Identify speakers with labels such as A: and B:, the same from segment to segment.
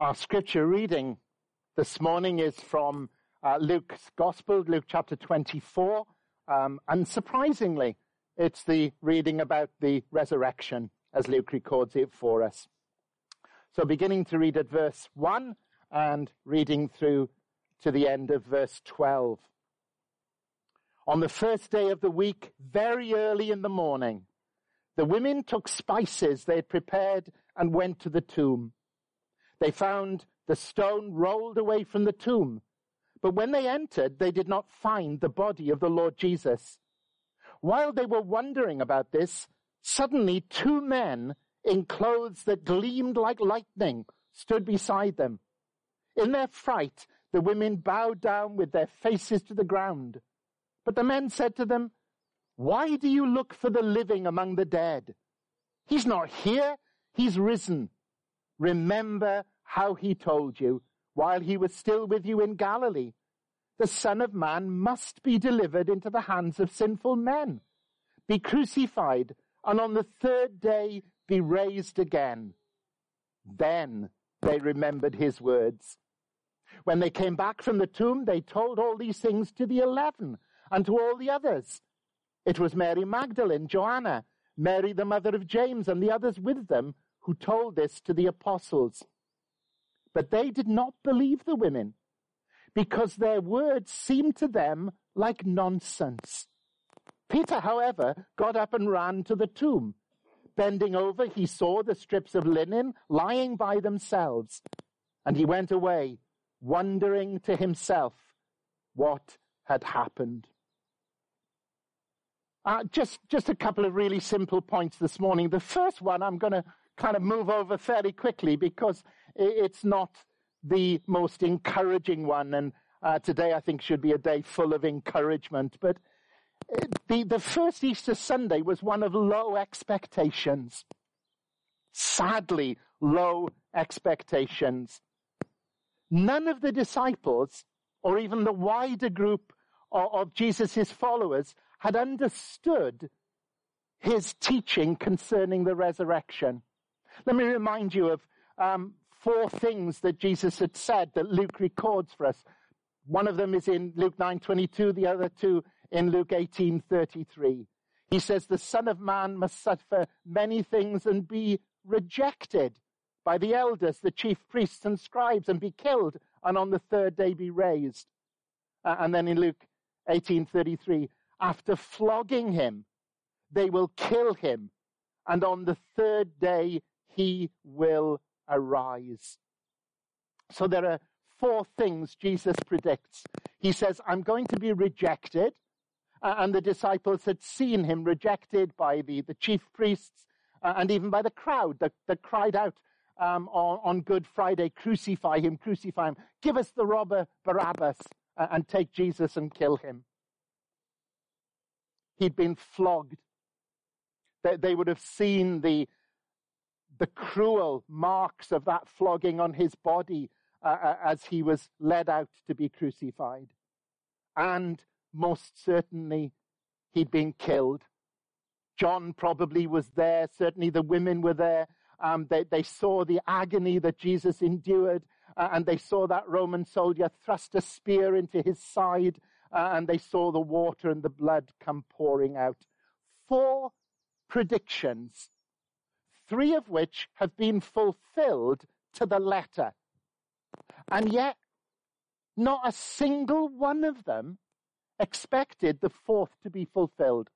A: Our scripture reading this morning is from uh, Luke's Gospel, Luke chapter 24. Um, unsurprisingly, it's the reading about the resurrection as Luke records it for us. So beginning to read at verse 1 and reading through to the end of verse 12. On the first day of the week, very early in the morning, the women took spices they had prepared and went to the tomb. They found the stone rolled away from the tomb. But when they entered, they did not find the body of the Lord Jesus. While they were wondering about this, suddenly two men in clothes that gleamed like lightning stood beside them. In their fright, the women bowed down with their faces to the ground. But the men said to them, Why do you look for the living among the dead? He's not here. He's risen. Remember how he told you while he was still with you in Galilee. The Son of Man must be delivered into the hands of sinful men, be crucified, and on the third day be raised again. Then they remembered his words. When they came back from the tomb, they told all these things to the eleven and to all the others. It was Mary Magdalene, Joanna, Mary the mother of James, and the others with them who told this to the apostles. But they did not believe the women because their words seemed to them like nonsense. Peter, however, got up and ran to the tomb. Bending over, he saw the strips of linen lying by themselves, and he went away, wondering to himself what had happened. Uh, just, just a couple of really simple points this morning. The first one I'm going to kind of move over fairly quickly because it's not the most encouraging one. And uh, today I think should be a day full of encouragement. But uh, the, the first Easter Sunday was one of low expectations. Sadly, low expectations. None of the disciples, or even the wider group of, of Jesus' followers, had understood his teaching concerning the resurrection. Let me remind you of um, four things that Jesus had said that Luke records for us. One of them is in Luke 9:22, the other two in Luke 18:33. He says the son of man must suffer many things and be rejected by the elders, the chief priests and scribes and be killed and on the third day be raised. Uh, and then in Luke 18:33, after flogging him, they will kill him and on the third day he will arise. So there are four things Jesus predicts. He says, I'm going to be rejected. And the disciples had seen him rejected by the, the chief priests uh, and even by the crowd that, that cried out um, on, on, Good Friday, crucify him, crucify him. Give us the robber Barabbas uh, and take Jesus and kill him. He'd been flogged. They, they would have seen the, the cruel marks of that flogging on his body uh, uh, as he was led out to be crucified. And most certainly, he'd been killed. John probably was there. Certainly the women were there. Um, they, they, saw the agony that Jesus endured, uh, and they saw that Roman soldier thrust a spear into his side, uh, and they saw the water and the blood come pouring out. Four predictions three of which have been fulfilled to the letter. And yet, not a single one of them expected the fourth to be fulfilled.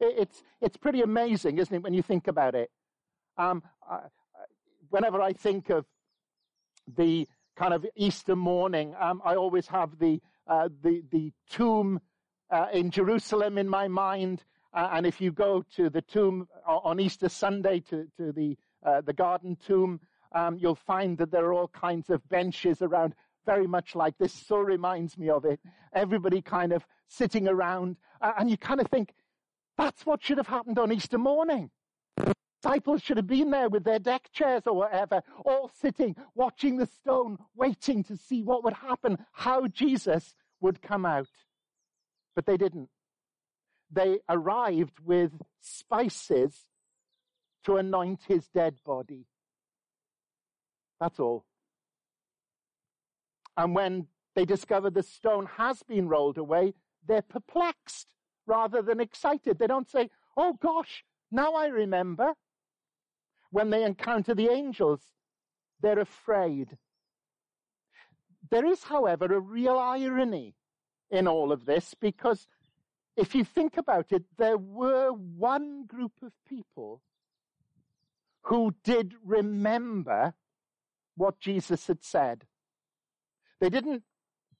A: It's, it's pretty amazing, isn't it, when you think about it? Um, uh, whenever I think of the kind of Easter morning, um, I always have the, uh, the, the tomb uh, in Jerusalem in my mind, uh, and if you go to the tomb on Easter Sunday, to, to the, uh, the garden tomb, um, you'll find that there are all kinds of benches around, very much like this. So reminds me of it. Everybody kind of sitting around, uh, and you kind of think, that's what should have happened on Easter morning. Disciples should have been there with their deck chairs or whatever, all sitting, watching the stone, waiting to see what would happen, how Jesus would come out. But they didn't they arrived with spices to anoint his dead body. That's all. And when they discover the stone has been rolled away, they're perplexed rather than excited. They don't say, Oh gosh, now I remember. When they encounter the angels, they're afraid. There is, however, a real irony in all of this because if you think about it, there were one group of people who did remember what Jesus had said. They didn't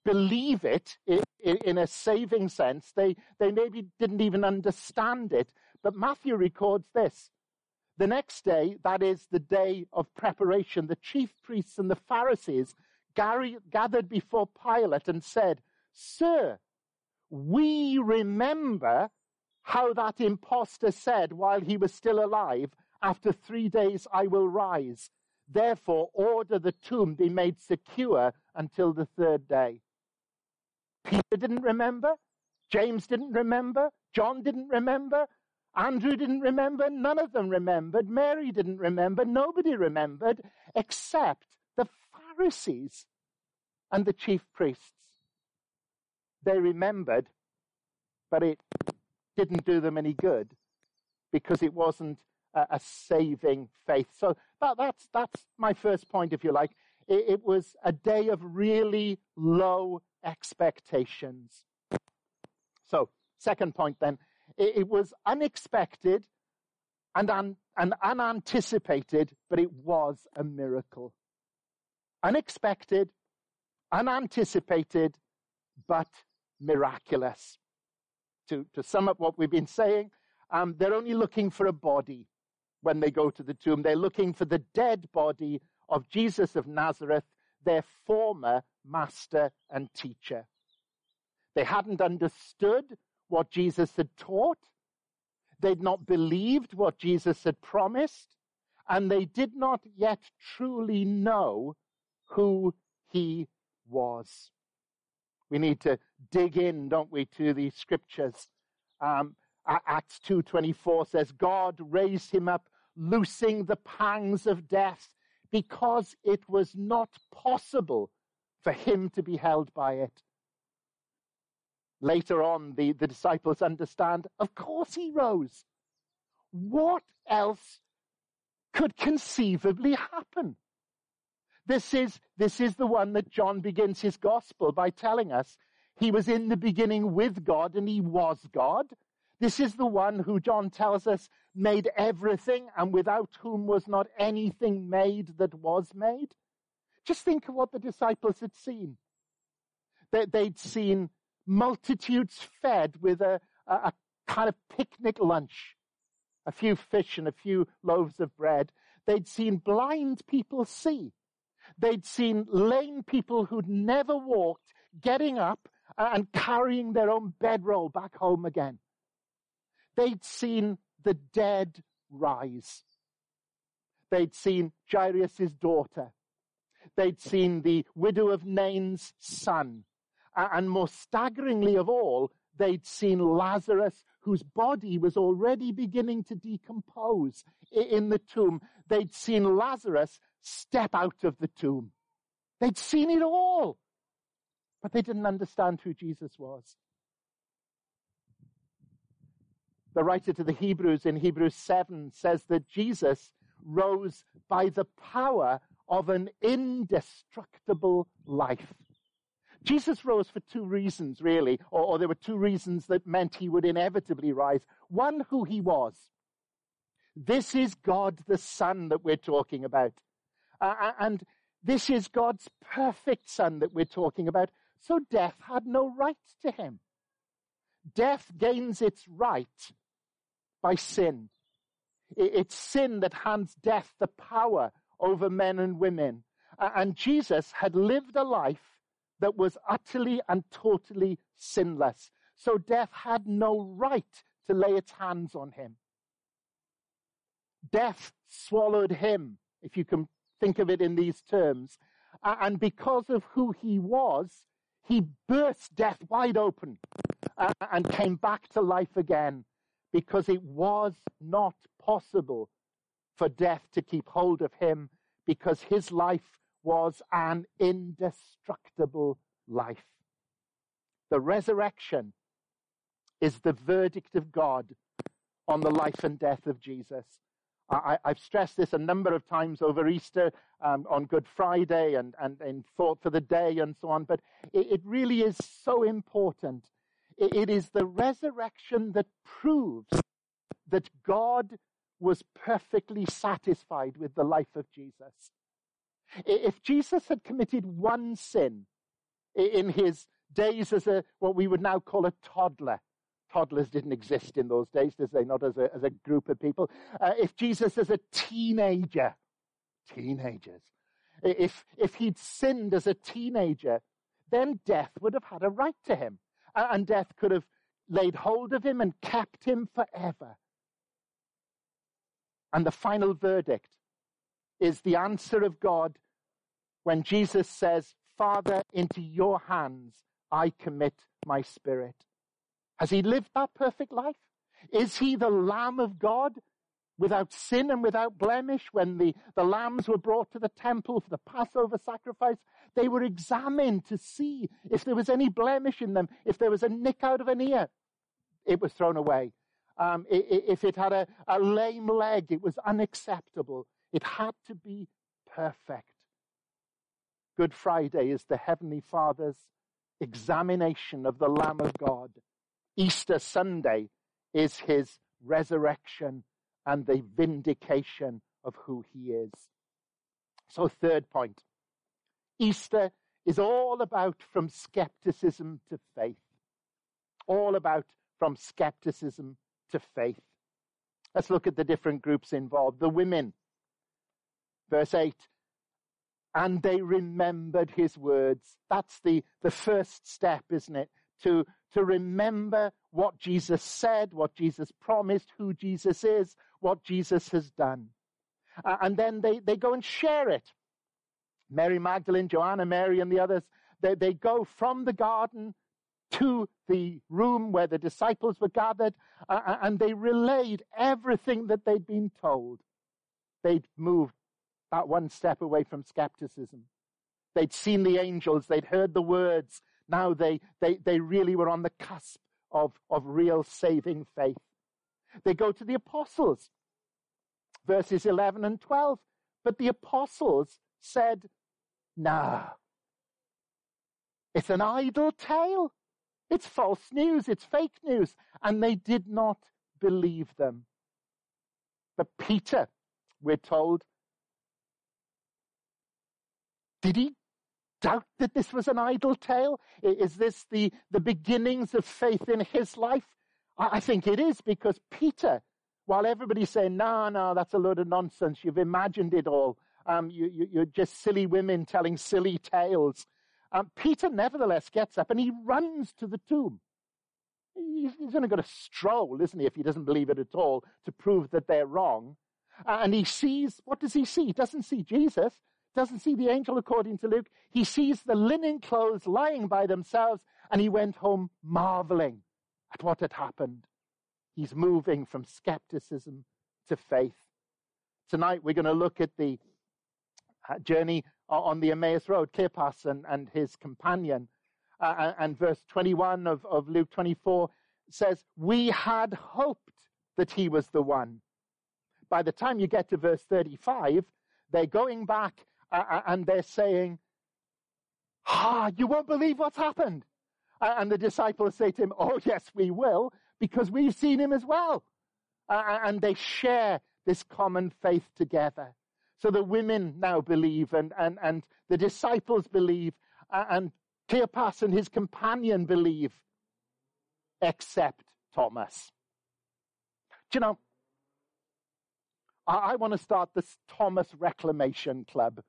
A: believe it in, a saving sense. They, they maybe didn't even understand it. But Matthew records this. The next day, that is the day of preparation, the chief priests and the Pharisees gathered before Pilate and said, Sir, we remember how that impostor said while he was still alive, After three days I will rise. Therefore, order the tomb be made secure until the third day. Peter didn't remember. James didn't remember. John didn't remember. Andrew didn't remember. None of them remembered. Mary didn't remember. Nobody remembered except the Pharisees and the chief priests. They remembered, but it didn't do them any good because it wasn't a, a saving faith. So that, that's, that's my first point, if you like. It, it was a day of really low expectations. So, second point then, it, it was unexpected and, un, and unanticipated, but it was a miracle. Unexpected, unanticipated, but miraculous. To, to sum up what we've been saying, um, they're only looking for a body when they go to the tomb. They're looking for the dead body of Jesus of Nazareth, their former master and teacher. They hadn't understood what Jesus had taught. They'd not believed what Jesus had promised. And they did not yet truly know who he was. We need to dig in, don't we, to these scriptures. Um, Acts 2.24 says, God raised him up, loosing the pangs of death, because it was not possible for him to be held by it. Later on, the, the disciples understand, of course he rose. What else could conceivably happen? This is, this is the one that John begins his gospel by telling us. He was in the beginning with God and he was God. This is the one who John tells us made everything and without whom was not anything made that was made. Just think of what the disciples had seen. They, would seen multitudes fed with a, a, a kind of picnic lunch, a few fish and a few loaves of bread. They'd seen blind people see. They'd seen lame people who'd never walked getting up and carrying their own bedroll back home again. They'd seen the dead rise. They'd seen Jairus' daughter. They'd seen the widow of Nain's son. And more staggeringly of all, they'd seen Lazarus, whose body was already beginning to decompose in the tomb. They'd seen Lazarus step out of the tomb. They'd seen it all, but they didn't understand who Jesus was. The writer to the Hebrews in Hebrews 7 says that Jesus rose by the power of an indestructible life. Jesus rose for two reasons, really, or, or, there were two reasons that meant he would inevitably rise. One, who he was. This is God the Son that we're talking about. Uh, and this is God's perfect Son that we're talking about. So death had no right to him. Death gains its right by sin. It's sin that hands death the power over men and women. And Jesus had lived a life that was utterly and totally sinless. So death had no right to lay its hands on him. Death swallowed him, if you can think of it in these terms. And because of who he was, he burst death wide open and came back to life again because it was not possible for death to keep hold of him because his life was an indestructible life. The resurrection is the verdict of God on the life and death of Jesus. I, have stressed this a number of times over Easter, um, on Good Friday, and, and in thought for the day, and so on, but it, it really is so important. It, it is the resurrection that proves that God was perfectly satisfied with the life of Jesus. If Jesus had committed one sin in his days as a, what we would now call a toddler, toddlers didn't exist in those days, did they? Not as a, as a group of people. Uh, if Jesus as a teenager, teenagers, if, if he'd sinned as a teenager, then death would have had a right to him. And death could have laid hold of him and kept him forever. And the final verdict is the answer of God when Jesus says, Father, into your hands I commit my spirit. Has he lived that perfect life? Is he the Lamb of God without sin and without blemish? When the, the lambs were brought to the temple for the Passover sacrifice, they were examined to see if there was any blemish in them, if there was a nick out of an ear. It was thrown away. Um, if it had a, a lame leg, it was unacceptable. It had to be perfect. Good Friday is the Heavenly Father's examination of the Lamb of God. Easter Sunday is his resurrection and the vindication of who he is. So, third point Easter is all about from skepticism to faith. All about from skepticism to faith. Let's look at the different groups involved. The women. Verse 8. And they remembered his words. That's the, the first step, isn't it? To, to remember what Jesus said, what Jesus promised, who Jesus is, what Jesus has done. Uh, and then they, they go and share it. Mary Magdalene, Joanna, Mary, and the others, they, they go from the garden to the room where the disciples were gathered, uh, and they relayed everything that they'd been told. They'd moved that one step away from skepticism. They'd seen the angels, they'd heard the words. Now they, they, they really were on the cusp of, of real saving faith. They go to the apostles, verses 11 and 12. But the apostles said, Nah, it's an idle tale. It's false news. It's fake news. And they did not believe them. But Peter, we're told, did he doubt that this was an idle tale? Is this the, the beginnings of faith in his life? I, think it is because Peter, while everybody's saying, no, no, that's a load of nonsense, you've imagined it all, um, you, you, you're just silly women telling silly tales. Um, Peter nevertheless gets up and he runs to the tomb. He's, he's only got a stroll, isn't he, if he doesn't believe it at all, to prove that they're wrong. Uh, and he sees, what does he see? He doesn't see Jesus, doesn't see the angel according to Luke. He sees the linen clothes lying by themselves, and he went home marveling at what had happened. He's moving from skepticism to faith. Tonight we're going to look at the uh, journey on the Emmaus Road, Cleopas and, and his companion. Uh, and verse 21 of, of Luke 24 says, We had hoped that he was the one. By the time you get to verse 35, they're going back uh, uh and they're saying, Ah, you won't believe what's happened. And the disciples say to him, Oh, yes, we will, because we've seen him as well. And they share this common faith together. So the women now believe, and, and, and the disciples believe, and Cleopas and his companion believe, except Thomas. Do you know, I want to start this Thomas Reclamation Club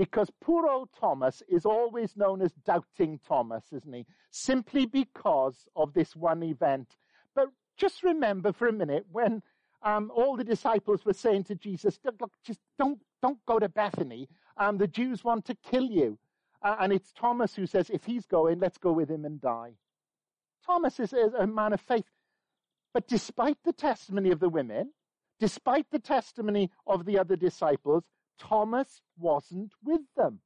A: because poor old Thomas is always known as Doubting Thomas, isn't he? Simply because of this one event. But just remember for a minute when um, all the disciples were saying to Jesus, look, just don't, don't go to Bethany. Um, the Jews want to kill you. Uh, and it's Thomas who says, if he's going, let's go with him and die. Thomas is, is a man of faith. But despite the testimony of the women, despite the testimony of the other disciples, Thomas wasn't with them.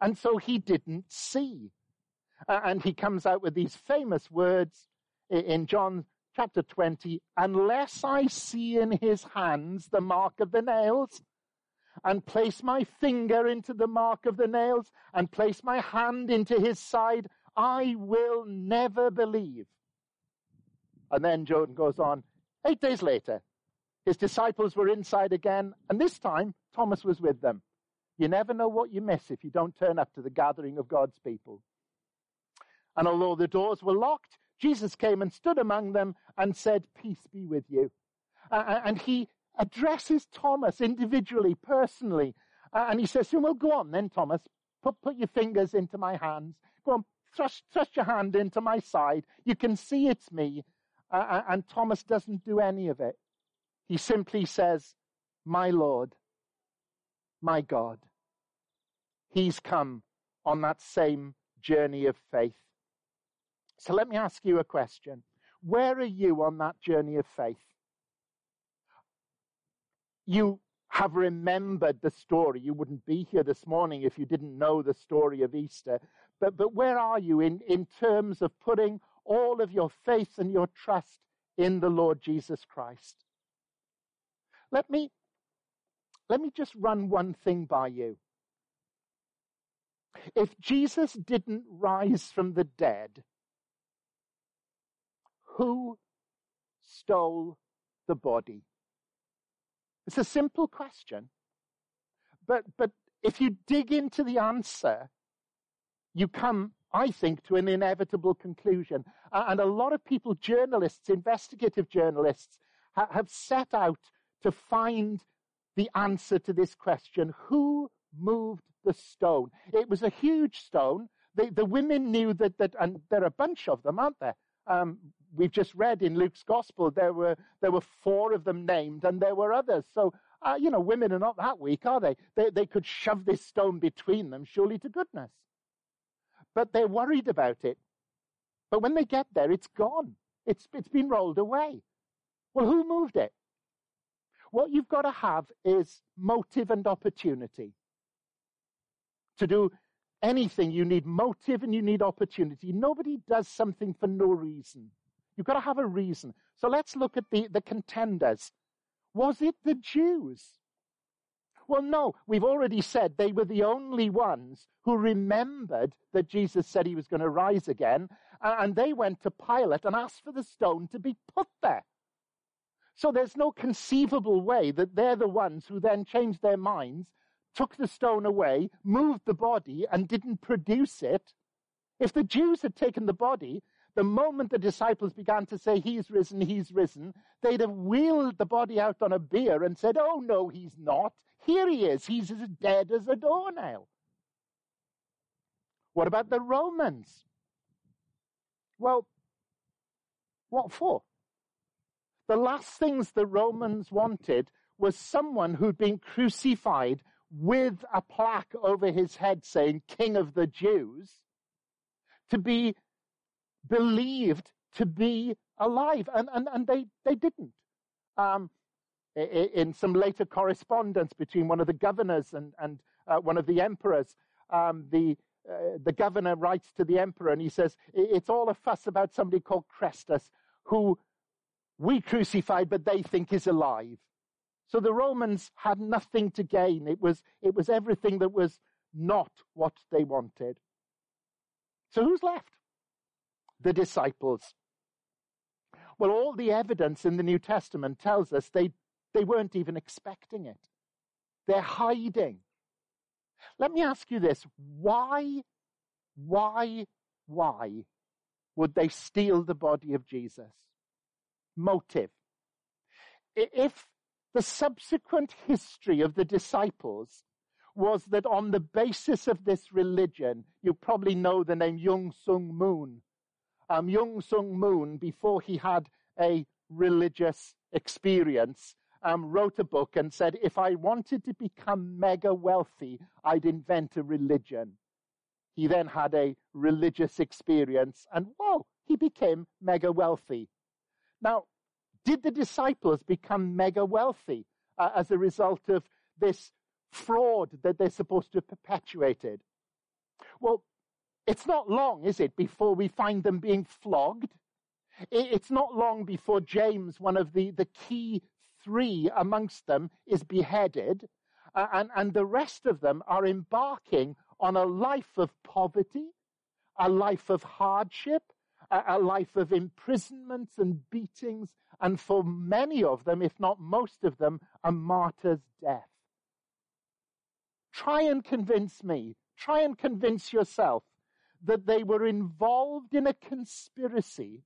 A: And so he didn't see. And he comes out with these famous words in John chapter 20 Unless I see in his hands the mark of the nails, and place my finger into the mark of the nails, and place my hand into his side, I will never believe. And then John goes on, eight days later, his disciples were inside again, and this time Thomas was with them. You never know what you miss if you don't turn up to the gathering of God's people. And although the doors were locked, Jesus came and stood among them and said, Peace be with you. Uh, and he addresses Thomas individually, personally. Uh, and he says Well, go on then, Thomas. Put, put your fingers into my hands. Go on, thrust, thrust your hand into my side. You can see it's me. Uh and Thomas doesn't do any of it. He simply says, My Lord, my God. He's come on that same journey of faith. So let me ask you a question. Where are you on that journey of faith? You have remembered the story. You wouldn't be here this morning if you didn't know the story of Easter. But, but where are you in, in terms of putting all of your faith and your trust in the Lord Jesus Christ? Let me, let me just run one thing by you. If Jesus didn't rise from the dead, who stole the body? It's a simple question. But, but if you dig into the answer, you come, I think, to an inevitable conclusion. And a lot of people, journalists, investigative journalists, have set out to find the answer to this question Who moved the stone? It was a huge stone. The, the women knew that, that, and there are a bunch of them, aren't there? Um, we've just read in Luke's gospel there were there were four of them named, and there were others. So uh, you know, women are not that weak, are they? they? They could shove this stone between them, surely to goodness. But they're worried about it. But when they get there, it's gone. It's it's been rolled away. Well, who moved it? What you've got to have is motive and opportunity. To do anything, you need motive and you need opportunity. Nobody does something for no reason. You've got to have a reason. So let's look at the, the contenders. Was it the Jews? Well, no, we've already said they were the only ones who remembered that Jesus said he was going to rise again, and they went to Pilate and asked for the stone to be put there. So there's no conceivable way that they're the ones who then changed their minds, took the stone away, moved the body, and didn't produce it. If the Jews had taken the body, the moment the disciples began to say, He's risen, He's risen, they'd have wheeled the body out on a bier and said, Oh, no, He's not. Here He is. He's as dead as a doornail. What about the Romans? Well, what for? The last things the Romans wanted was someone who'd been crucified with a plaque over his head saying, King of the Jews, to be believed to be alive. And, and, and they, they didn't. Um, in some later correspondence between one of the governors and, and uh, one of the emperors, um, the, uh, the governor writes to the emperor and he says, It's all a fuss about somebody called Chrestus, who we crucified, but they think is alive. So the Romans had nothing to gain. It was, it was everything that was not what they wanted. So who's left? The disciples. Well, all the evidence in the New Testament tells us they, they weren't even expecting it. They're hiding. Let me ask you this. Why, why, why would they steal the body of Jesus? Motive. If the subsequent history of the disciples was that on the basis of this religion, you probably know the name Young Sung Moon. Um, Young Sung Moon, before he had a religious experience, um, wrote a book and said, if I wanted to become mega wealthy, I'd invent a religion. He then had a religious experience and whoa, he became mega wealthy. Now, did the disciples become mega wealthy uh, as a result of this fraud that they're supposed to have perpetuated? Well, it's not long, is it, before we find them being flogged? It's not long before James, one of the, the key three amongst them, is beheaded, uh, and, and the rest of them are embarking on a life of poverty, a life of hardship, a, life of imprisonments and beatings, and for many of them, if not most of them, a martyr's death. Try and convince me, try and convince yourself that they were involved in a conspiracy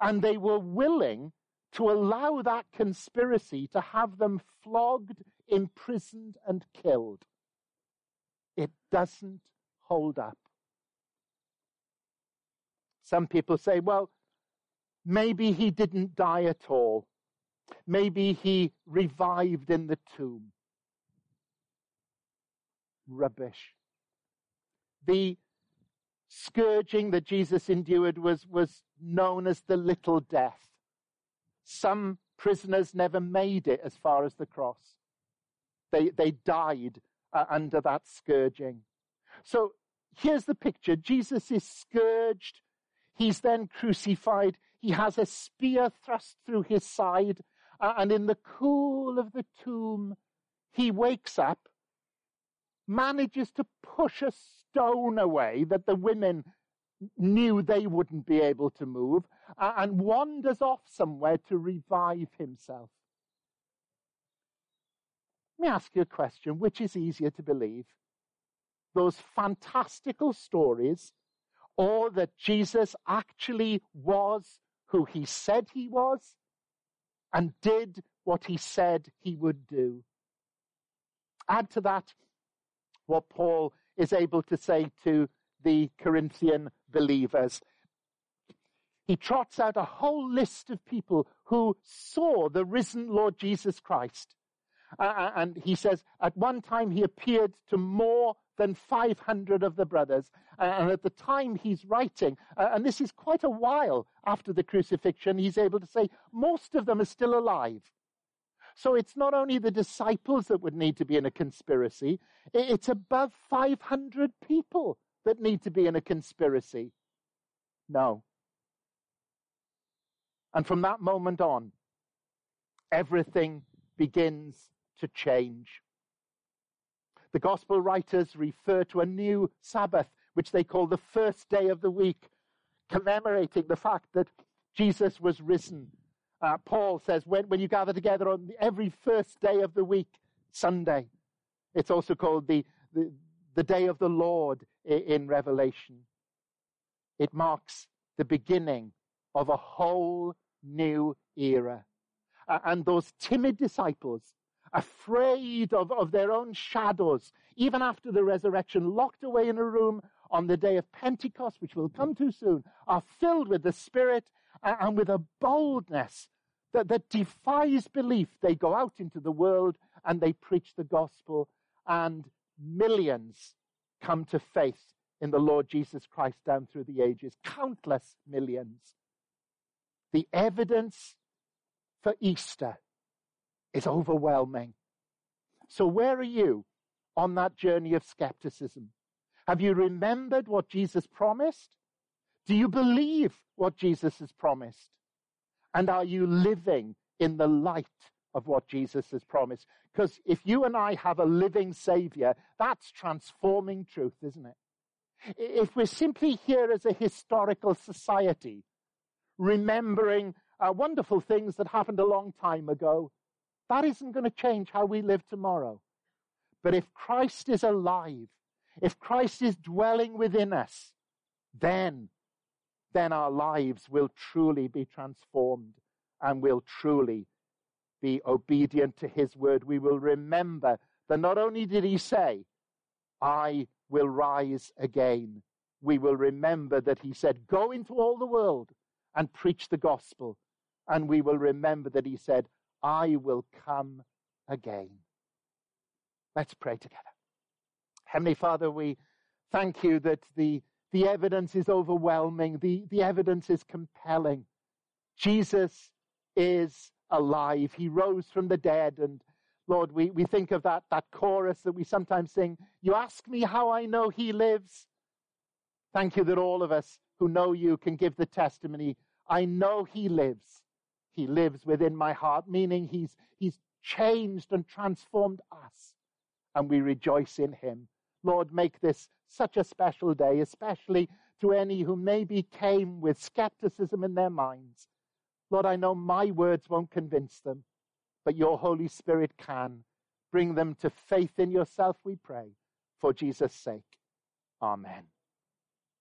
A: and they were willing to allow that conspiracy to have them flogged, imprisoned, and killed. It doesn't hold up. Some people say, well, maybe he didn't die at all. Maybe he revived in the tomb. Rubbish. The scourging that Jesus endured was, was known as the little death. Some prisoners never made it as far as the cross. They, they died uh, under that scourging. So here's the picture Jesus is scourged He's then crucified. He has a spear thrust through his side. And in the cool of the tomb, he wakes up, manages to push a stone away that the women knew they wouldn't be able to move, and wanders off somewhere to revive himself. Let me ask you a question which is easier to believe? Those fantastical stories or that Jesus actually was who he said he was and did what he said he would do. Add to that what Paul is able to say to the Corinthian believers. He trots out a whole list of people who saw the risen Lord Jesus Christ. Uh, and he says, at one time he appeared to more than 500 of the brothers. And at the time he's writing, and this is quite a while after the crucifixion, he's able to say most of them are still alive. So it's not only the disciples that would need to be in a conspiracy, it's above 500 people that need to be in a conspiracy. No. And from that moment on, everything begins to change. The gospel writers refer to a new Sabbath, which they call the first day of the week, commemorating the fact that Jesus was risen. Uh, Paul says, when, when you gather together on every first day of the week, Sunday, it's also called the, the, the day of the Lord in, in Revelation. It marks the beginning of a whole new era. Uh, and those timid disciples afraid of, of their own shadows, even after the resurrection, locked away in a room on the day of Pentecost, which we'll come to soon, are filled with the Spirit and with a boldness that, that defies belief. They go out into the world and they preach the gospel, and millions come to faith in the Lord Jesus Christ down through the ages. Countless millions. The evidence for Easter is overwhelming. So, where are you on that journey of skepticism? Have you remembered what Jesus promised? Do you believe what Jesus has promised? And are you living in the light of what Jesus has promised? Because if you and I have a living Savior, that's transforming truth, isn't it? If we're simply here as a historical society, remembering uh, wonderful things that happened a long time ago, that isn't going to change how we live tomorrow. But if Christ is alive, if Christ is dwelling within us, then, then our lives will truly be transformed and will truly be obedient to his word. We will remember that not only did he say, I will rise again, we will remember that he said, Go into all the world and preach the gospel. And we will remember that he said, I will come again. Let's pray together. Heavenly Father, we thank you that the, the evidence is overwhelming, the, the evidence is compelling. Jesus is alive. He rose from the dead, and Lord, we, we think of that, that chorus that we sometimes sing. You ask me how I know he lives. Thank you that all of us who know you can give the testimony. I know he lives. He lives within my heart, meaning he's, he's changed and transformed us. And we rejoice in him. Lord, make this such a special day, especially to any who maybe came with skepticism in their minds. Lord, I know my words won't convince them, but your Holy Spirit can. Bring them to faith in yourself, we pray, for Jesus' sake. Amen.